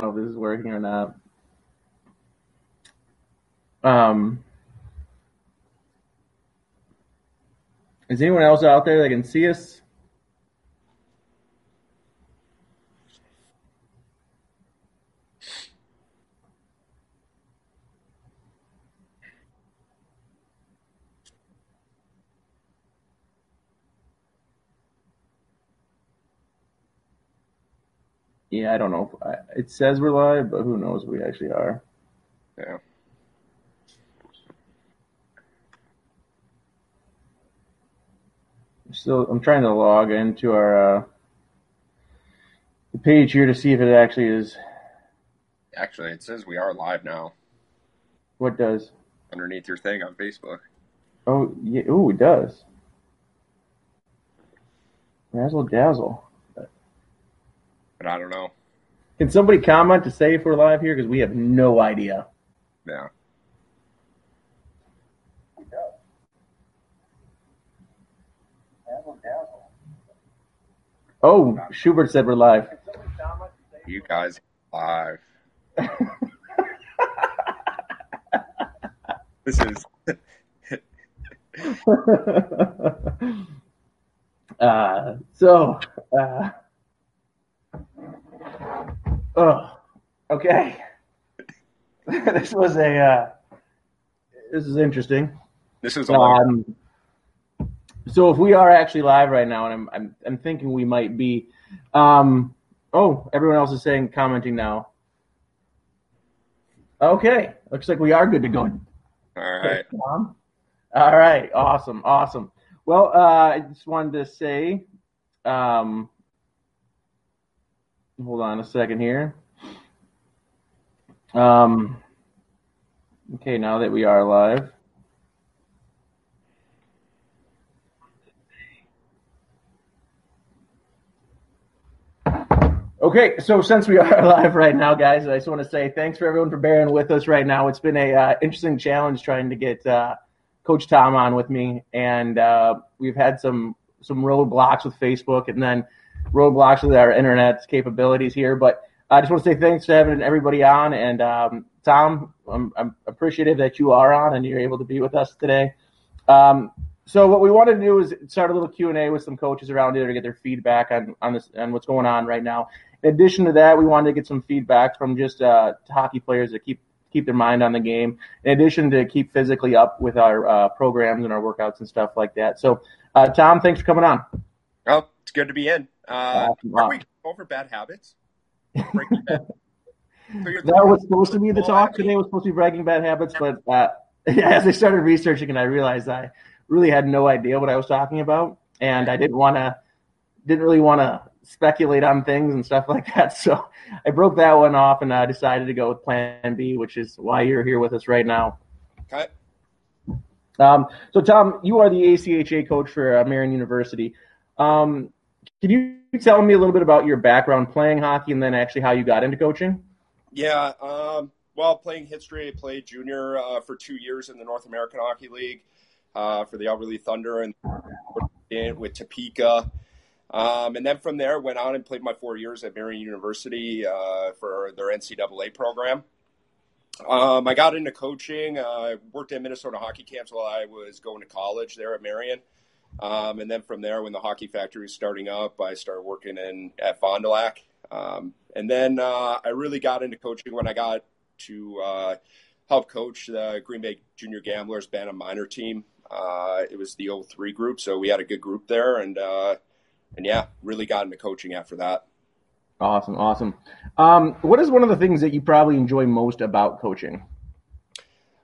know if this is working or not. Um, is anyone else out there that can see us? Yeah, I don't know. It says we're live, but who knows we actually are. Yeah. Still, I'm trying to log into our uh, the page here to see if it actually is. Actually, it says we are live now What does? underneath your thing on Facebook. Oh, yeah. Ooh, it does. Razzle dazzle. But I don't know. Can somebody comment to say if we're live here? Because we have no idea. Yeah. Oh, Schubert said we're live. You guys live. This is uh, so, uh, oh, okay. this was a, uh, this is interesting. this is a Um, so if we are actually live right now, and I'm, I'm, I'm thinking we might be, um, oh, everyone else is saying, commenting now. Okay. Looks like we are good to go. all right. All right, awesome, awesome. Well, uh, I just wanted to say, um, hold on a second here. Um, okay, now that we are live. Okay, so since we are live right now, guys, I just want to say thanks for everyone for bearing with us right now. It's been a uh, interesting challenge trying to get uh, Coach Tom on with me, and uh, we've had some some roadblocks with Facebook, and then roadblocks with our internet's capabilities here. But I just want to say thanks to having everybody on, and um, Tom, I'm, I'm appreciative that you are on and you're able to be with us today. Um, so what we wanted to do is start a little Q and A with some coaches around here to get their feedback on on this on what's going on right now. In addition to that, we wanted to get some feedback from just uh, hockey players to keep keep their mind on the game. In addition to keep physically up with our uh, programs and our workouts and stuff like that. So, uh, Tom, thanks for coming on. Well, it's good to be in. Uh, are we over bad habits? Breaking bad. So That was supposed to be the talk today. Was supposed to be bragging bad habits, but uh, as I started researching, and I realized I really had no idea what I was talking about, and I didn't want to, didn't really want to speculate on things and stuff like that. So I broke that one off, and I decided to go with Plan B, which is why you're here with us right now. Okay. Um, so, Tom, you are the ACHA coach for uh, Marian University. Um, can you tell me a little bit about your background playing hockey and then actually how you got into coaching? Yeah. Um, well, playing history, I played junior uh, for two years in the North American Hockey League uh, for the Albert Lea Thunder and with Topeka. Um, and then from there, went on and played my four years at Marian University uh, for their NCAA program. Um, I got into coaching. Uh, I worked at Minnesota hockey camps while I was going to college there at Marian. Um, and then from there, when the hockey factory was starting up, I started working in at Fond du Lac. Um, and then uh, I really got into coaching when I got to uh, help coach the Green Bay Junior Gamblers Bantam minor team. Uh, it was the 03 group, so we had a good group there, and uh, and yeah, really got into coaching after that. Awesome, awesome. Um, what is one of the things that you probably enjoy most about coaching?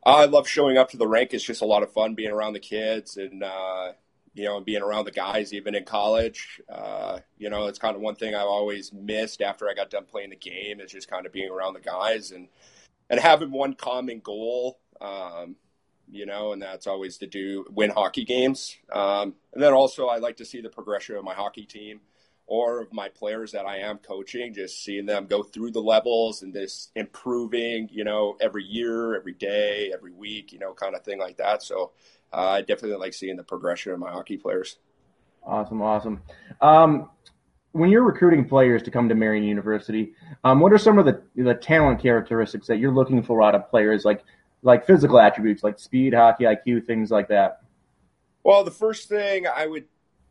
I love showing up to the rink. It's just a lot of fun being around the kids and uh, you know, being around the guys even in college. Uh, you know, it's kind of one thing I've always missed after I got done playing the game is just kind of being around the guys and and having one common goal. Um, you know, and that's always to do win hockey games. Um, and then also, I like to see the progression of my hockey team or of my players that I am coaching, just seeing them go through the levels and this improving, you know, every year, every day, every week, you know, kind of thing like that. So uh, I definitely like seeing the progression of my hockey players. Awesome, awesome. Um, when you're recruiting players to come to Marian University, um, what are some of the the talent characteristics that you're looking for out of players, like like physical attributes, like speed, hockey IQ, things like that? Well, the first thing I would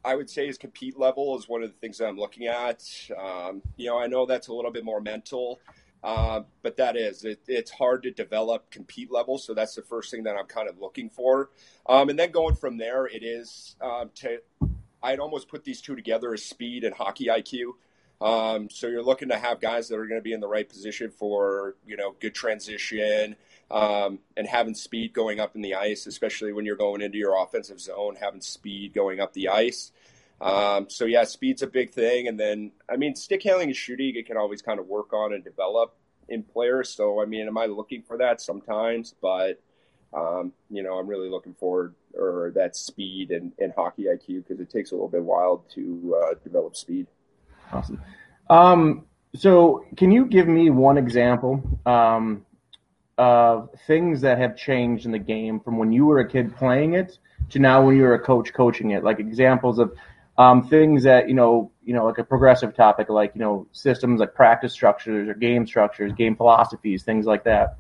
I would say his compete level is one of the things that I'm looking at. Um, you know, I know that's a little bit more mental, uh, but that is it, it's hard to develop compete level. So that's the first thing that I'm kind of looking for, um, and then going from there, it is um, to I'd almost put these two together as speed and hockey IQ. Um, so you're looking to have guys that are going to be in the right position for you know good transition um, and having speed going up in the ice, especially when you're going into your offensive zone, having speed going up the ice. Um, so yeah, speed's a big thing, and then I mean stick handling and shooting you can always kind of work on and develop in players. So I mean, am I looking for that sometimes? But um, you know, I'm really looking forward or that speed and, and hockey IQ because it takes a little bit while to uh, develop speed. Awesome. Um, so, can you give me one example um, of things that have changed in the game from when you were a kid playing it to now when you're a coach coaching it? Like examples of um, things that you know, you know, like a progressive topic, like you know, systems like practice structures or game structures, game philosophies, things like that.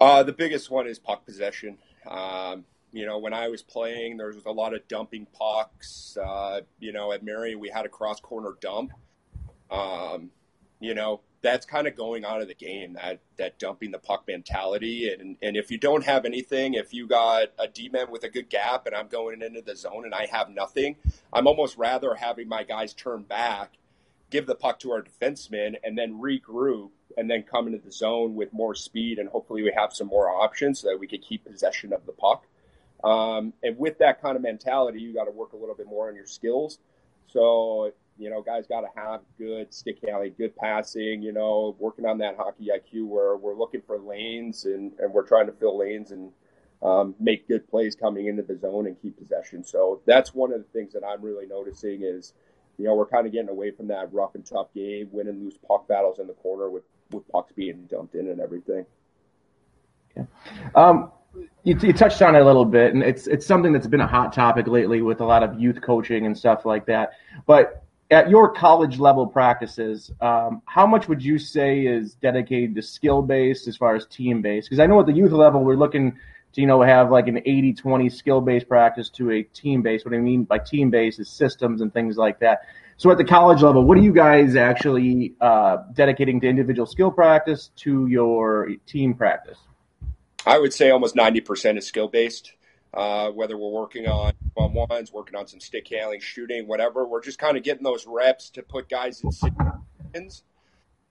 Uh, the biggest one is puck possession. Um, you know, when I was playing, there was a lot of dumping pucks. Uh, you know, at Mary, we had a cross corner dump. Um, you know, that's kind of going out of the game that that dumping the puck mentality. And and if you don't have anything if you got a d-man with a good gap and i'm going into the zone and i have nothing i'm almost rather having my guys turn back give the puck to our defenseman and then regroup and then come into the zone with more speed and hopefully we have some more options so that we can keep possession of the puck. Um, and with that kind of mentality you got to work a little bit more on your skills. So you know, guys got to have good stick handling, good passing. You know, working on that hockey IQ where we're looking for lanes and, and we're trying to fill lanes and um, make good plays coming into the zone and keep possession. So that's one of the things that I'm really noticing is, you know, we're kind of getting away from that rough and tough game, win and lose puck battles in the corner with with pucks being dumped in and everything. Yeah. Um, you, you, touched on it a little bit, and it's it's something that's been a hot topic lately with a lot of youth coaching and stuff like that. But at your college level practices, um, how much would you say is dedicated to skill based as far as team based? Because I know at the youth level, we're looking to, you know, have like an 80 20 skill based practice to a team based. What I mean by team based is systems and things like that. So at the college level, what are you guys actually uh, dedicating to individual skill practice to your team practice? I would say almost 90% is skill based. Uh, whether we're working on one ones, working on some stick handling, shooting, whatever. We're just kind of getting those reps to put guys in situations.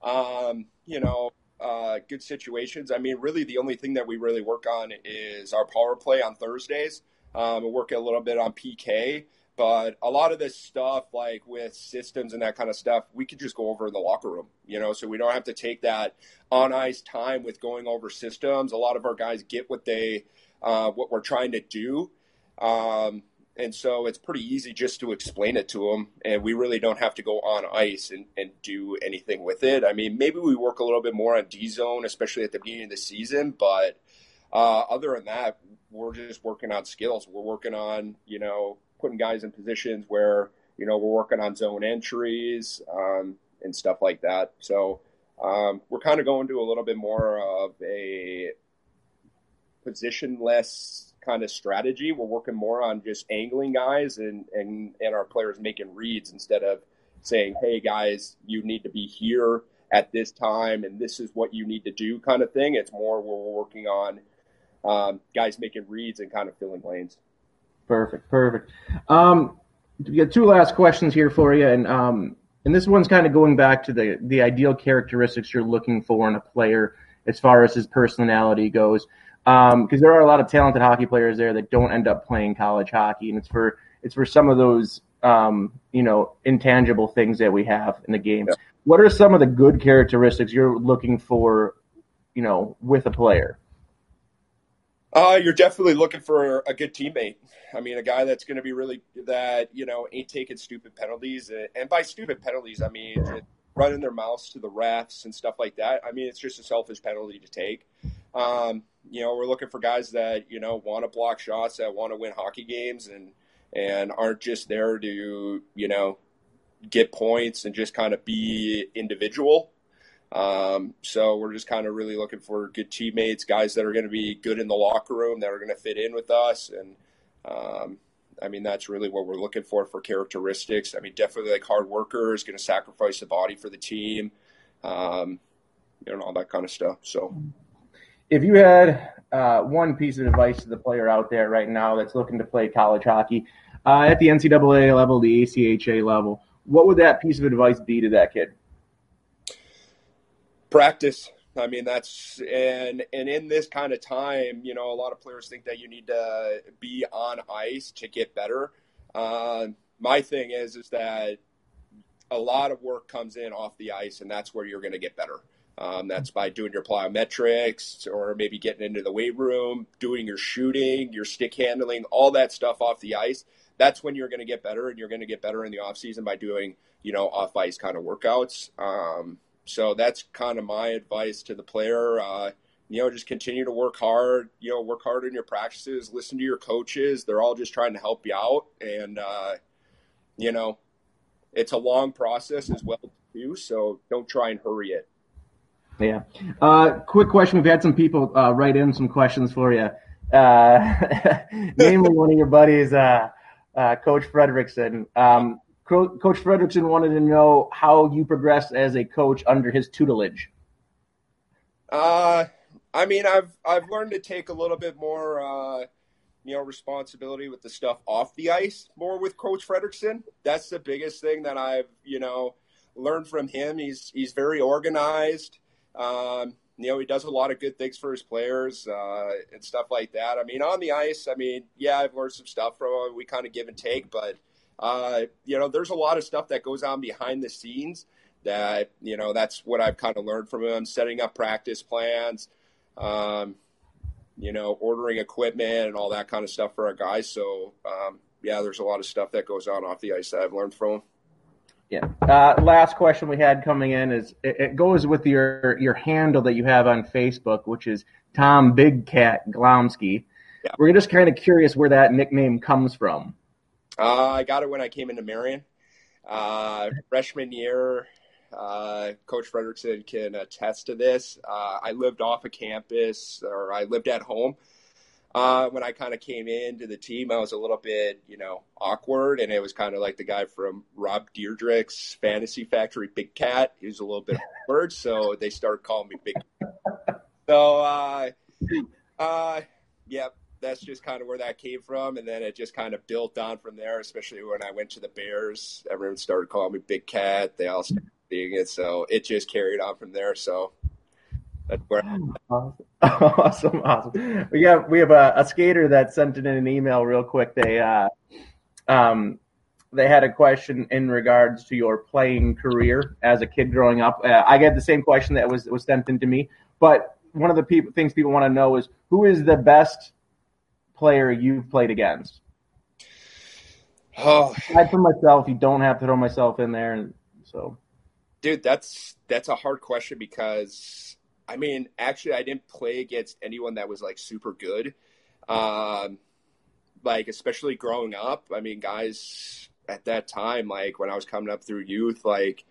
Um, you know, uh, good situations. I mean, really, the only thing that we really work on is our power play on Thursdays. Um, we work a little bit on PK, but a lot of this stuff, like with systems and that kind of stuff, we could just go over in the locker room, you know, so we don't have to take that on ice time with going over systems. A lot of our guys get what they uh, what we're trying to do. Um, and so it's pretty easy just to explain it to them, and we really don't have to go on ice and, and do anything with it. I mean, maybe we work a little bit more on D zone, especially at the beginning of the season, but uh, other than that, we're just working on skills. We're working on, you know, putting guys in positions where, you know, we're working on zone entries um, and stuff like that. So um, we're kind of going to a little bit more of a positionless kind of strategy. We're working more on just angling guys and, and, and our players making reads instead of saying, hey, guys, you need to be here at this time and this is what you need to do kind of thing. It's more we're working on um, guys making reads and kind of filling lanes. Perfect, perfect. Um, we got two last questions here for you, and um, and this one's kind of going back to the the ideal characteristics you're looking for in a player as far as his personality goes because um, there are a lot of talented hockey players there that don't end up playing college hockey, and it's for it's for some of those um, you know intangible things that we have in the game. Yeah. What are some of the good characteristics you're looking for, you know, with a player? Uh, you're definitely looking for a good teammate. I mean, a guy that's going to be really that you know ain't taking stupid penalties, and by stupid penalties, I mean running their mouths to the refs and stuff like that. I mean, it's just a selfish penalty to take. Um, you know, we're looking for guys that you know want to block shots, that want to win hockey games, and and aren't just there to you know get points and just kind of be individual. Um, so we're just kind of really looking for good teammates, guys that are going to be good in the locker room, that are going to fit in with us, and um, I mean that's really what we're looking for for characteristics. I mean, definitely like hard workers, going to sacrifice the body for the team, um, know, all that kind of stuff. So, if you had uh, one piece of advice to the player out there right now that's looking to play college hockey uh, at the NCAA level, the ACHA level, what would that piece of advice be to that kid? Practice. I mean, that's and and in this kind of time, you know, a lot of players think that you need to be on ice to get better. Uh, my thing is, is that a lot of work comes in off the ice, and that's where you're going to get better. Um, that's by doing your plyometrics or maybe getting into the weight room, doing your shooting, your stick handling, all that stuff off the ice. That's when you're going to get better, and you're going to get better in the off season by doing, you know, off ice kind of workouts. Um, so that's kind of my advice to the player. Uh, you know, just continue to work hard. You know, work hard in your practices. Listen to your coaches. They're all just trying to help you out, and uh, you know, it's a long process as well too. So don't try and hurry it. Yeah. Uh, quick question. We've had some people uh, write in some questions for you. Uh, namely, one of your buddies, uh, uh, Coach Frederickson. Um, Coach Frederickson wanted to know how you progressed as a coach under his tutelage. Uh, I mean, I've I've learned to take a little bit more, uh, you know, responsibility with the stuff off the ice, more with Coach Frederickson. That's the biggest thing that I've you know learned from him. He's he's very organized. Um, you know, he does a lot of good things for his players uh, and stuff like that. I mean, on the ice, I mean, yeah, I've learned some stuff from him. We kind of give and take, but uh, you know, there's a lot of stuff that goes on behind the scenes that, you know, that's what I've kind of learned from him, setting up practice plans, um, you know, ordering equipment and all that kind of stuff for our guys. So, um, yeah, there's a lot of stuff that goes on off the ice that I've learned from him. Yeah. Uh, last question we had coming in is it, it, goes with your your handle that you have on Facebook, which is Tom Big Cat Glomsky. Yeah. We're just kind of curious where that nickname comes from. Uh, I got it when I came into Marian. Uh, freshman year, uh, Coach Frederickson can attest to this. Uh, I lived off a of campus, or I lived at home. Uh, when I kind of came into the team, I was a little bit, you know, awkward, and it was kind of like the guy from Rob Dyrdek's Fantasy Factory, Big Cat. He was a little bit awkward, so they started calling me Big. So, uh, uh, yeah, that's just kind of where that came from, and then it just kind of built on from there. Especially when I went to the Bears, everyone started calling me Big Cat. They all started seeing it, so it just carried on from there. So that's where. Awesome, awesome. awesome. We have we have a, a skater that sent in an email real quick. They uh, um, they had a question in regards to your playing career as a kid growing up. Uh, I get the same question that was was sent in to me, but one of the people, things people want to know is who is the best player you've played against? Oh, aside from myself, you don't have to throw myself in there, and so. Dude, that's that's a hard question because I mean, actually, I didn't play against anyone that was like super good. Um, like especially growing up, I mean, guys at that time, like when I was coming up through youth, like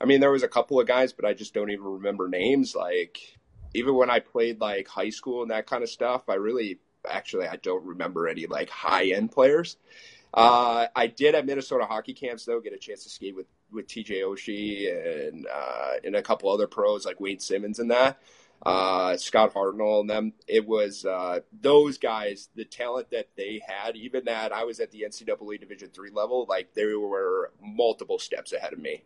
I mean, there was a couple of guys, but I just don't even remember names. Like even when I played like high school and that kind of stuff, I really actually I don't remember any like high end players. Uh, I did at Minnesota hockey camps though get a chance to skate with with TJ Oshie and uh, and a couple other pros like Wayne Simmonds and that. Uh, Scott Hartnell and them. It was uh, those guys, the talent that they had. Even that I was at the NCAA Division three level, like they were multiple steps ahead of me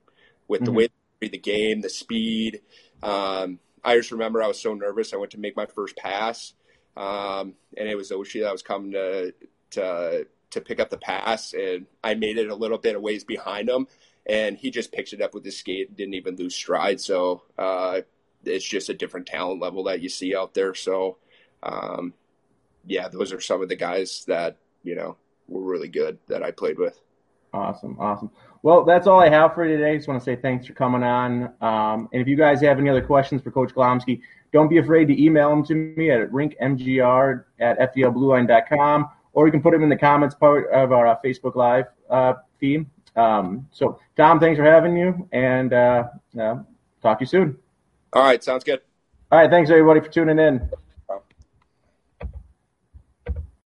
with mm-hmm. the way they the game, the speed. Um, I just remember I was so nervous. I went to make my first pass um, and it was Oshie that was coming to to to pick up the pass, and I made it a little bit of ways behind him, and he just picks it up with his skate didn't even lose stride. So uh, it's just a different talent level that you see out there. So um, yeah, those are some of the guys that you know were really good that I played with. Awesome, awesome. Well, that's all I have for you today. Just want to say thanks for coming on. Um, and if you guys have any other questions for Coach Glomsky, don't be afraid to email them to me at rinkmgr at fdlblueline.com, or you can put them in the comments part of our uh, Facebook Live uh, feed. Um, so, Tom, thanks for having you, and uh, talk to you soon. All right, sounds good. All right, thanks everybody for tuning in.